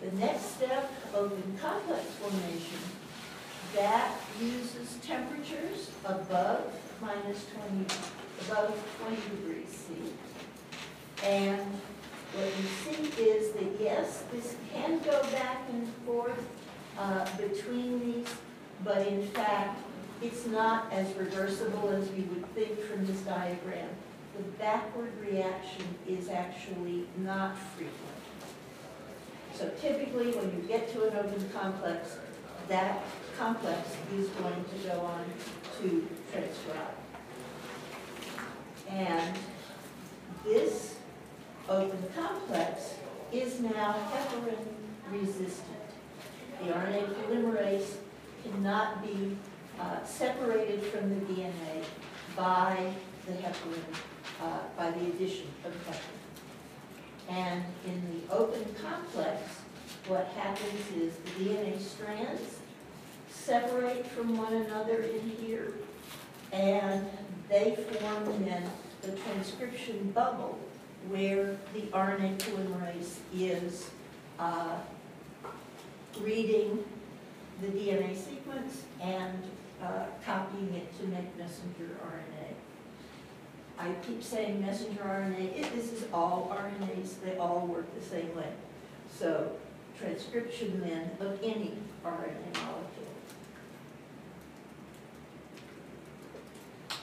The next step, open complex formation, that uses temperatures above minus 20, above 20 degrees C. And what you see is that, yes, this can go back and forth uh, between these, but in fact, it's not as reversible as you would think from this diagram. The backward reaction is actually not frequent. So typically, when you get to an open complex, that complex is going to go on to transcribe. And this open complex is now heparin resistant. The RNA polymerase cannot be uh, separated from the DNA by the heparin, uh, by the addition of heparin. And in the open complex, what happens is the DNA strands separate from one another in here, and they form then the transcription bubble where the RNA polymerase is uh, reading the DNA sequence and uh, copying it to make messenger RNA. I keep saying messenger RNA, it, this is all RNAs, they all work the same way. So transcription then of any RNA molecule.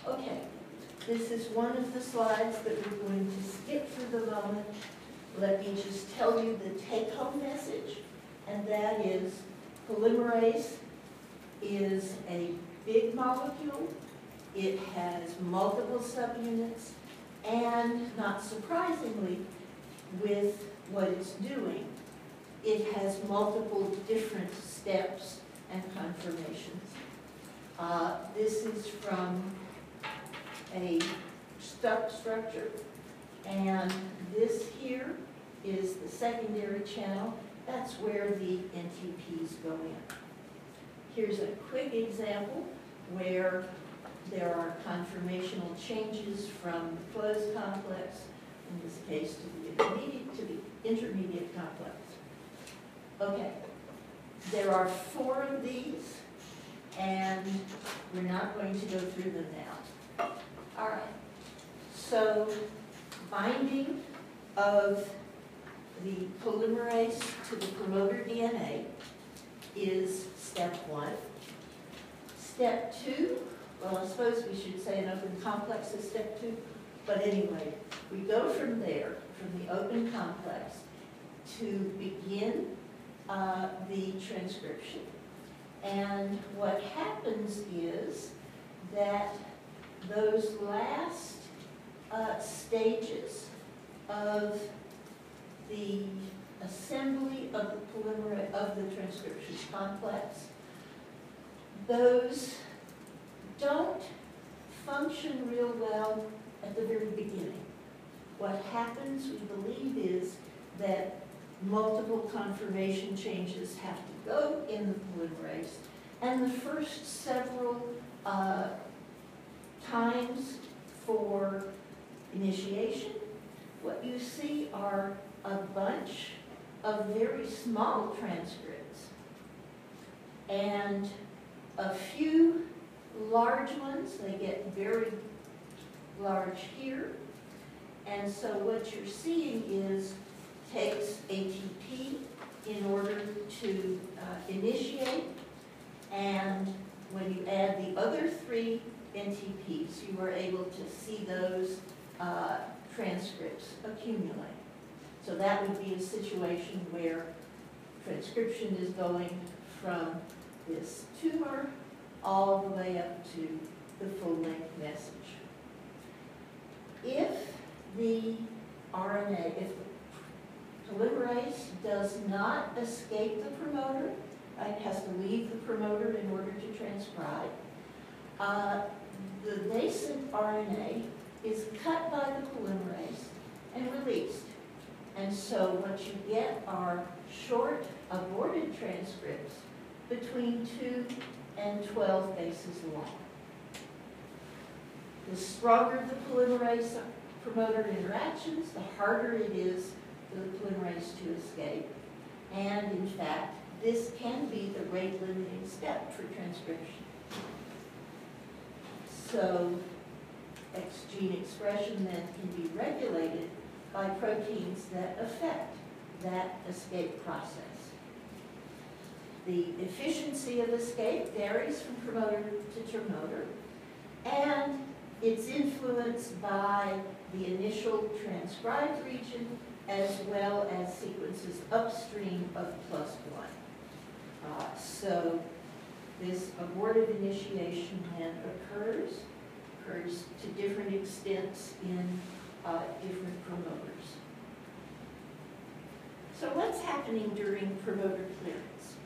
Okay, this is one of the slides that we're going to skip for the moment. Let me just tell you the take-home message, and that is polymerase is a big molecule. It has multiple subunits, and not surprisingly, with what it's doing, it has multiple different steps and conformations. Uh, this is from a step structure, and this here is the secondary channel. That's where the NTPs go in. Here's a quick example where there are conformational changes from the closed complex, in this case to the intermediate, to the intermediate complex. Okay, there are four of these, and we're not going to go through them now. All right, so binding of the polymerase to the promoter DNA is step one. Step two, well, I suppose we should say an open complex is step two, but anyway, we go from there, from the open complex, to begin uh, the transcription. And what happens is that those last uh, stages of the assembly of the polymerase, of the transcription complex, those don't function real well at the very beginning. What happens, we believe, is that multiple conformation changes have to go in the polymerase, and the first several uh, times for initiation, what you see are a bunch of very small transcripts and a few large ones. They get very large here. And so what you're seeing is takes ATP in order to uh, initiate. And when you add the other three NTPs, you are able to see those uh, transcripts accumulate. So that would be a situation where transcription is going from this tumor all the way up to the full-length message. If the RNA, if polymerase does not escape the promoter, right, has to leave the promoter in order to transcribe, uh, the nascent RNA is cut by the polymerase and released. And so what you get are short aborted transcripts between 2 and 12 bases long. The stronger the polymerase promoter interactions, the harder it is for the polymerase to escape. And in fact, this can be the rate limiting step for transcription. So X gene expression then can be regulated by proteins that affect that escape process. The efficiency of escape varies from promoter to promoter, and it's influenced by the initial transcribed region as well as sequences upstream of plus one. Uh, so this abortive initiation then occurs, occurs to different extents in uh, different promoters. So what's happening during promoter clearance?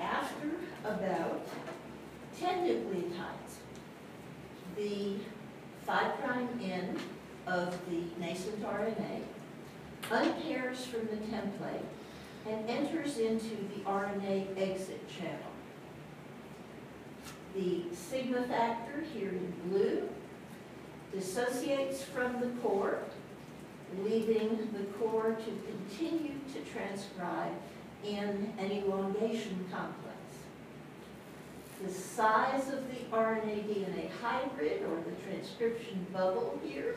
After about 10 nucleotides, the 5' end of the nascent RNA unpairs from the template and enters into the RNA exit channel. The sigma factor here in blue dissociates from the core, leaving the core to continue to transcribe in an elongation complex. The size of the RNA-DNA hybrid, or the transcription bubble here,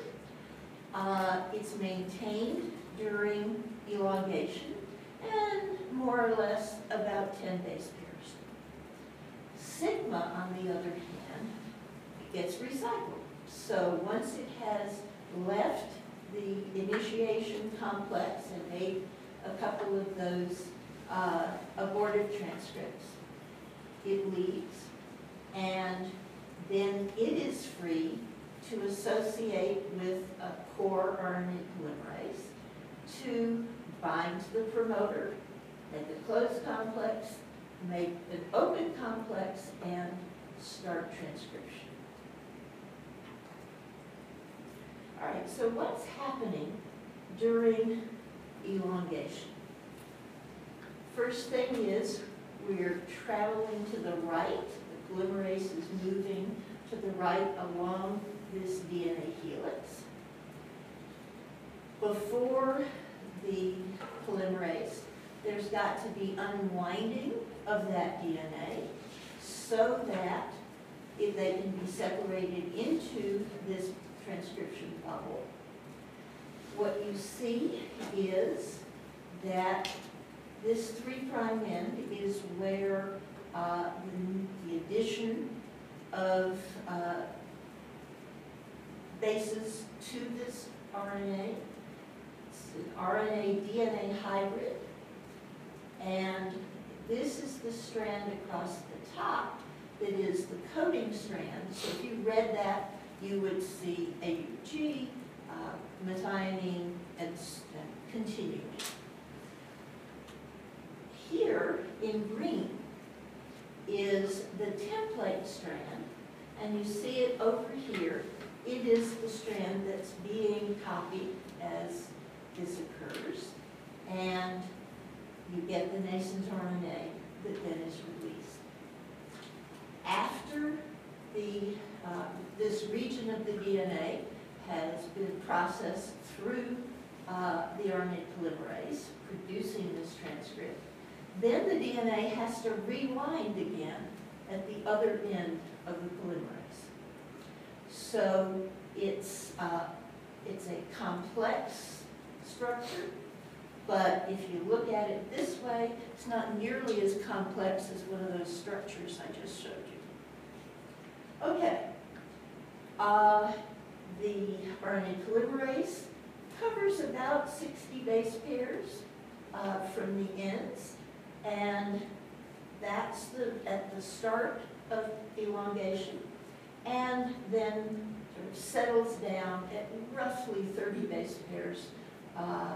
uh, it's maintained during elongation and more or less about 10 base pairs. Sigma, on the other hand, gets recycled. So once it has left the initiation complex and made a couple of those uh, abortive transcripts, it leaves, and then it is free to associate with a core RNA polymerase to bind the promoter, make the closed complex, make an open complex, and start transcription. All right, so what's happening during elongation? First thing is we're traveling to the right. The polymerase is moving to the right along this DNA helix. Before the polymerase, there's got to be unwinding of that DNA so that if they can be separated into this transcription bubble, what you see is that this 3' prime end is where uh, the, the, addition of uh, bases to this RNA. It's an RNA DNA hybrid. And this is the strand across the top that is the coding strand. So if you read that, you would see AUG, uh, methionine, and, and continuing. Here in green is the template strand, and you see it over here. It is the strand that's being copied as this occurs, and you get the nascent RNA that then is released. After the, uh, this region of the DNA has been processed through uh, the RNA polymerase, producing this transcript, then the DNA has to rewind again at the other end of the polymerase. So it's, uh, it's a complex structure, but if you look at it this way, it's not nearly as complex as one of those structures I just showed you. Okay. Uh, the RNA polymerase covers about 60 base pairs uh, from the ends, and that's the, at the start of elongation, and then sort of settles down at roughly 30 base pairs uh,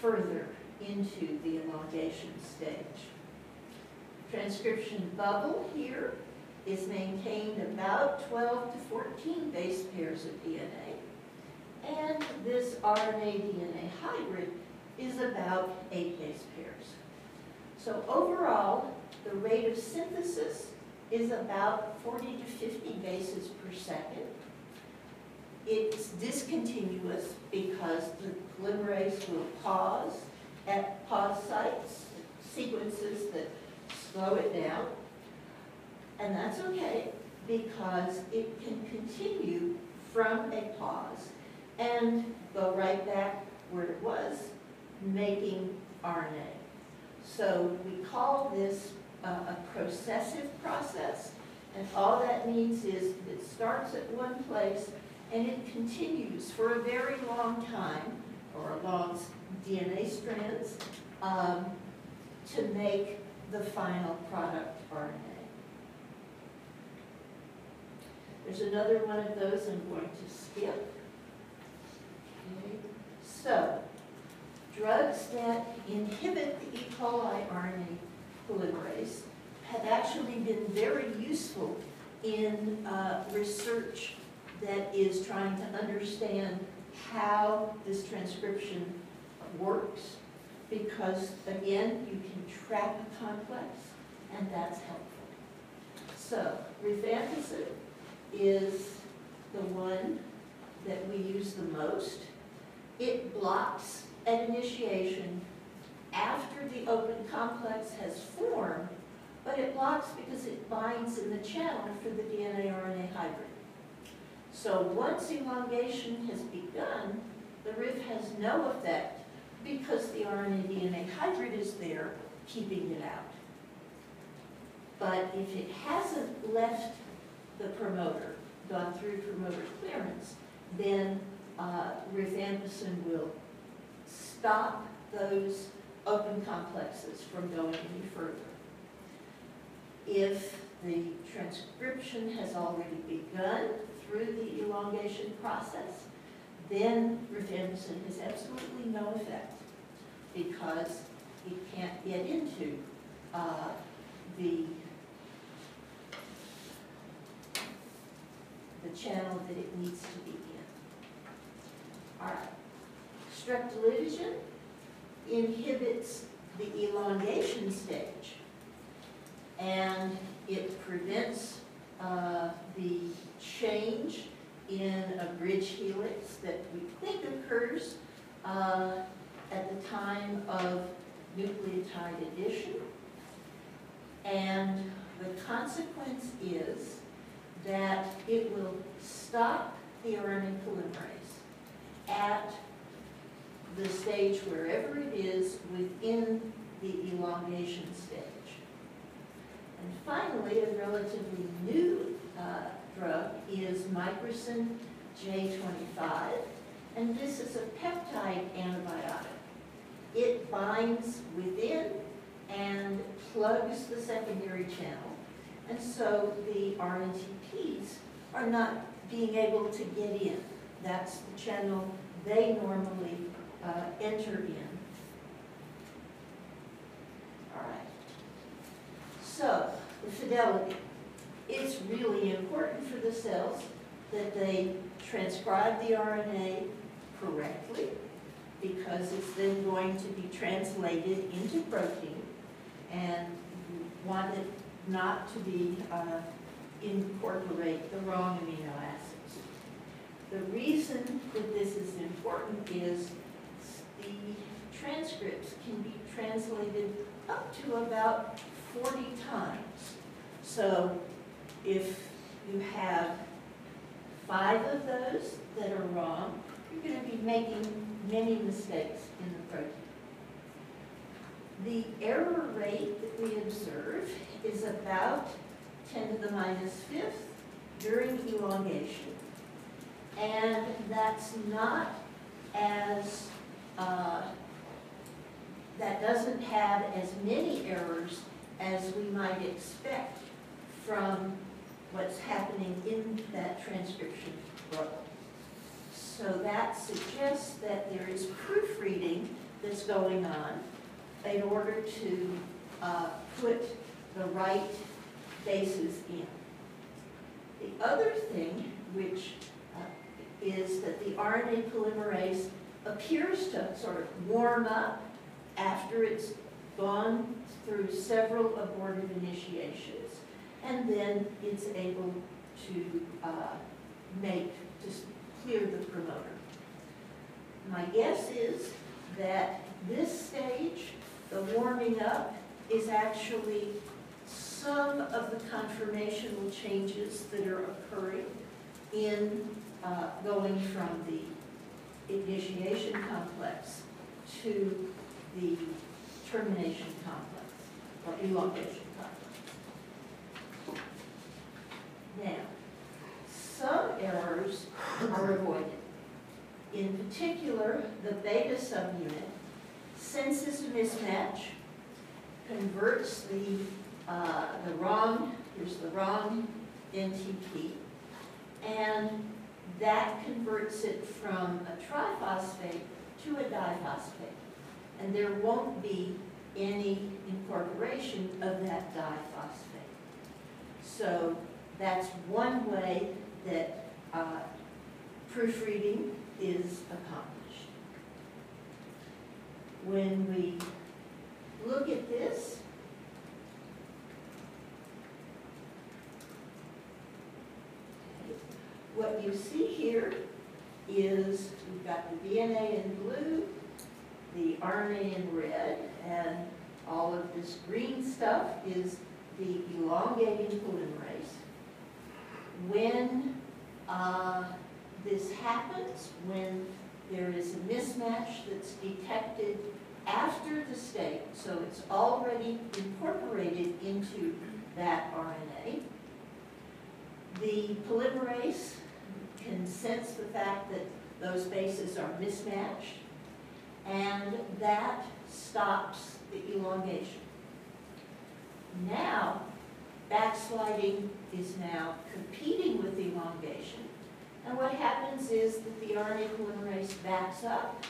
further into the elongation stage. Transcription bubble here is maintained about 12 to 14 base pairs of DNA. And this RNA-DNA hybrid is about eight base pairs. So overall, the rate of synthesis is about 40 to 50 bases per second. It's discontinuous because the polymerase will pause at pause sites, sequences that slow it down. And that's okay because it can continue from a pause and go right back where it was, making RNA. So we call this uh, a processive process, and all that means is it starts at one place and it continues for a very long time, or long DNA strands, um, to make the final product RNA. There's another one of those I'm going to skip. Okay. So, drugs that inhibit the E. coli RNA polymerase have actually been very useful in uh, research that is trying to understand how this transcription works because, again, you can trap a complex and that's helpful. So, rifampicin is the one that we use the most. It blocks at initiation after the open complex has formed, but it blocks because it binds in the channel for the DNA-RNA hybrid. So once elongation has begun, the RIF has no effect because the RNA-DNA hybrid is there keeping it out. But if it hasn't left the promoter, gone through promoter clearance, then uh, rifampicin will stop those open complexes from going any further. If the transcription has already begun through the elongation process, then rifampicin has absolutely no effect because it can't get into uh, the the channel that it needs to be in. All right. Streptolydigin inhibits the elongation stage and it prevents uh, the change in a bridge helix that we think occurs uh, at the time of nucleotide addition. And the consequence is that it will stop the RNA polymerase at the stage wherever it is within the elongation stage. And finally, a relatively new uh, drug is microcin J25, and this is a peptide antibiotic. It binds within and plugs the secondary channel, and so the RNTPs are not being able to get in. That's the channel they normally in. All right. So, the fidelity. It's really important for the cells that they transcribe the RNA correctly because it's then going to be translated into protein and you want it not to be uh, incorporate the wrong amino acids. The reason that this is important is the transcripts can be translated up to about 40 times. So if you have five of those that are wrong, you're going to be making many mistakes in the protein. The error rate that we observe is about 10 to the minus fifth during elongation. And that's not as, uh, that doesn't have as many errors as we might expect from what's happening in that transcription bubble. So that suggests that there is proofreading that's going on in order to uh, put the right bases in. The other thing, which uh, is that the RNA polymerase appears to sort of warm up after it's gone through several abortive initiations, and then it's able to uh, make, to clear the promoter. My guess is that this stage, the warming up, is actually some of the conformational changes that are occurring in uh, going from the initiation complex to the termination complex, or elongation complex. Now, some errors are avoided. In particular, the beta subunit senses a mismatch, converts the, uh, the wrong, here's the wrong NTP, and that converts it from a triphosphate to a diphosphate. And there won't be any incorporation of that diphosphate. So that's one way that uh, proofreading is accomplished. When we look at this, what you see here is we've got the DNA in blue, the RNA in red, and all of this green stuff is the elongating polymerase. When uh, this happens, when there is a mismatch that's detected after the state, so it's already incorporated into that RNA, the polymerase can sense the fact that those bases are mismatched, and that stops the elongation. Now, backsliding is now competing with elongation, and what happens is that the RNA polymerase backs up,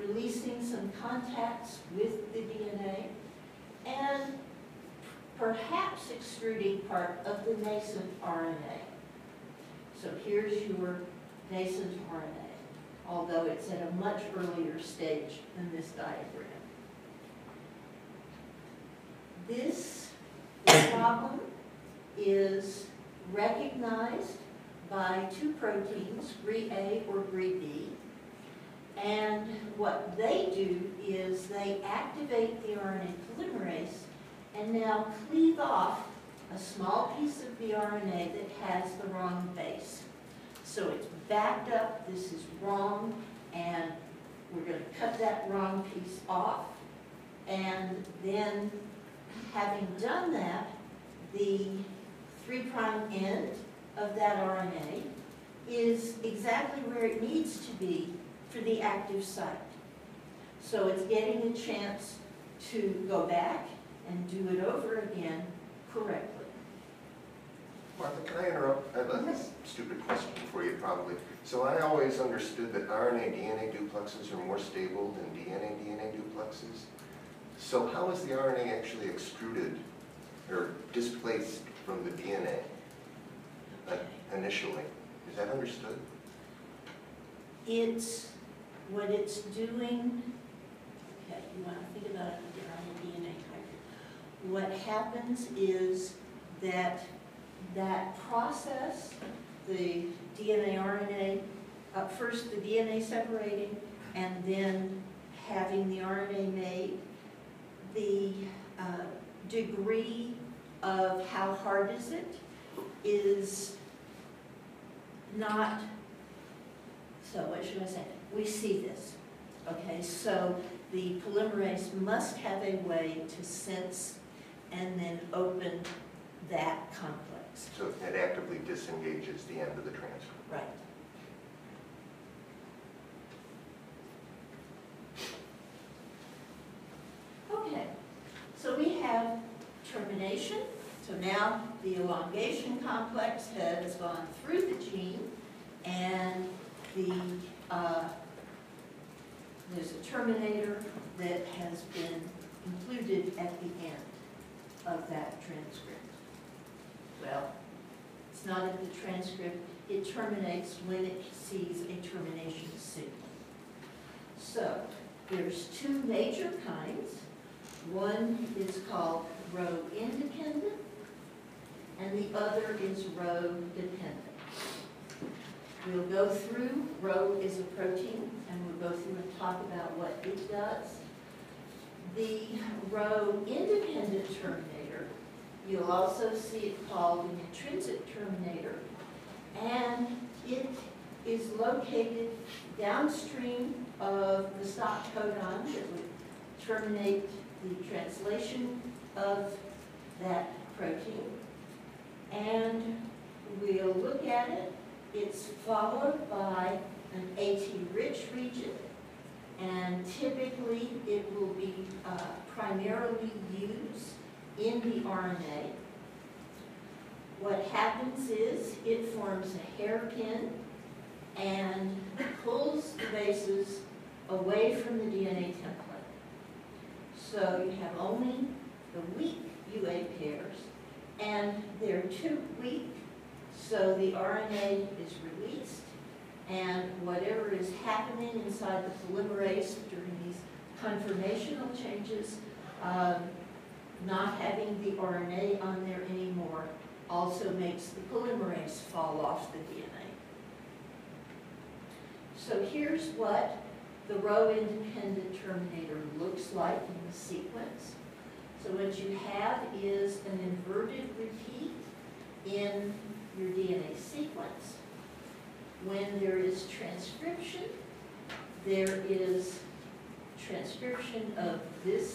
releasing some contacts with the DNA, and perhaps extruding part of the nascent RNA. So here's your nascent RNA, although it's at a much earlier stage than this diagram. This problem is recognized by two proteins, GreA or GreB, and what they do is they activate the RNA polymerase and now cleave off a small piece of the RNA that has the wrong base. So it's backed up, this is wrong, and we're going to cut that wrong piece off. And then, having done that, the three prime end of that RNA is exactly where it needs to be for the active site. So it's getting a chance to go back and do it over again correctly. Martha, can I interrupt? I have a stupid question for you probably. So I always understood that RNA DNA duplexes are more stable than DNA DNA duplexes. So how is the RNA actually extruded or displaced from the DNA uh, initially? Is that understood? It's, what it's doing, okay, you want to think about it the DNA. What happens is that that process, the DNA RNA, uh, first the DNA separating and then having the RNA made, the uh, degree of how hard is it is not so what should I say? We see this, okay? So the polymerase must have a way to sense and then open that complex. So it actively disengages the end of the transfer. Right. Okay, so we have termination. So now the elongation complex has gone through the gene and the, uh, there's a terminator that has been included at the end of that transcript. Well, it's not in the transcript. It terminates when it sees a termination signal. So there's two major kinds. One is called rho independent, and the other is rho dependent. We'll go through, rho is a protein, and we'll go through and talk about what it does. The rho independent terminator, you'll also see it called an intrinsic terminator, and it is located downstream of the stop codon that would terminate the translation of that protein. And we'll look at it. It's followed by an AT-rich region, and typically it will be uh, primarily used in the RNA. What happens is it forms a hairpin and pulls the bases away from the DNA template. So you have only the weak UA pairs, and they're too weak, so the RNA is released, and whatever is happening inside the polymerase during these conformational changes, um, not having the RNA on there anymore also makes the polymerase fall off the DNA. So here's what the rho-independent terminator looks like in the sequence. So what you have is an inverted repeat in your DNA sequence. When there is transcription, there is transcription of this